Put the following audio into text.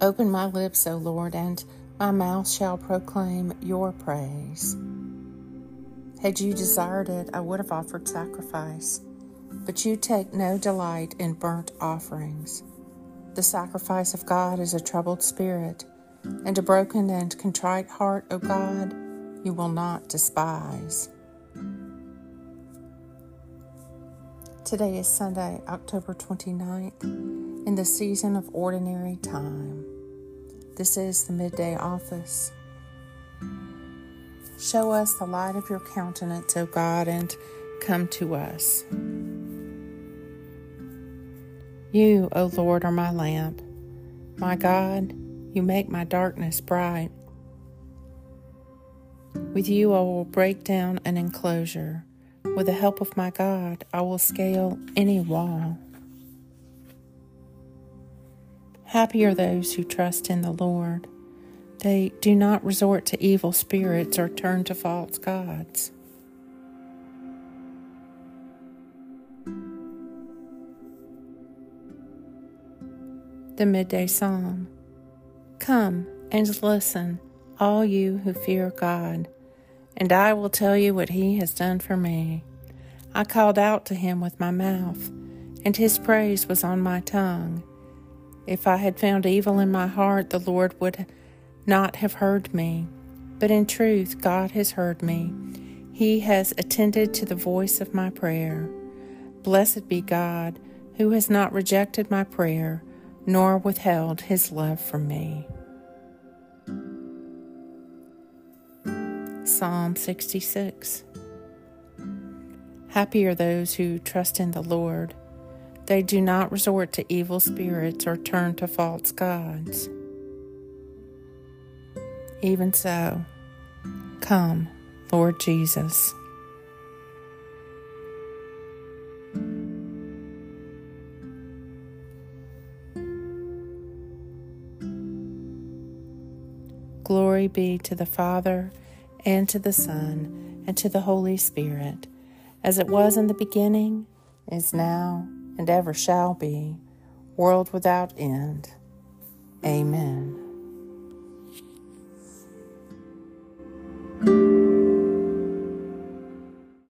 Open my lips, O Lord, and my mouth shall proclaim your praise. Had you desired it, I would have offered sacrifice. But you take no delight in burnt offerings. The sacrifice of God is a troubled spirit, and a broken and contrite heart, O God, you will not despise. Today is Sunday, October 29th, in the season of ordinary time. This is the midday office. Show us the light of your countenance, O God, and come to us. You, O Lord, are my lamp. My God, you make my darkness bright. With you, I will break down an enclosure. With the help of my God, I will scale any wall. Happy are those who trust in the Lord. They do not resort to evil spirits or turn to false gods. The Midday Psalm Come and listen, all you who fear God, and I will tell you what He has done for me. I called out to Him with my mouth, and His praise was on my tongue. If I had found evil in my heart, the Lord would not have heard me. But in truth, God has heard me. He has attended to the voice of my prayer. Blessed be God, who has not rejected my prayer, nor withheld his love from me. Psalm 66 Happy are those who trust in the Lord. They do not resort to evil spirits or turn to false gods. Even so, come, Lord Jesus. Glory be to the Father, and to the Son, and to the Holy Spirit, as it was in the beginning, is now, and ever shall be, world without end. Amen.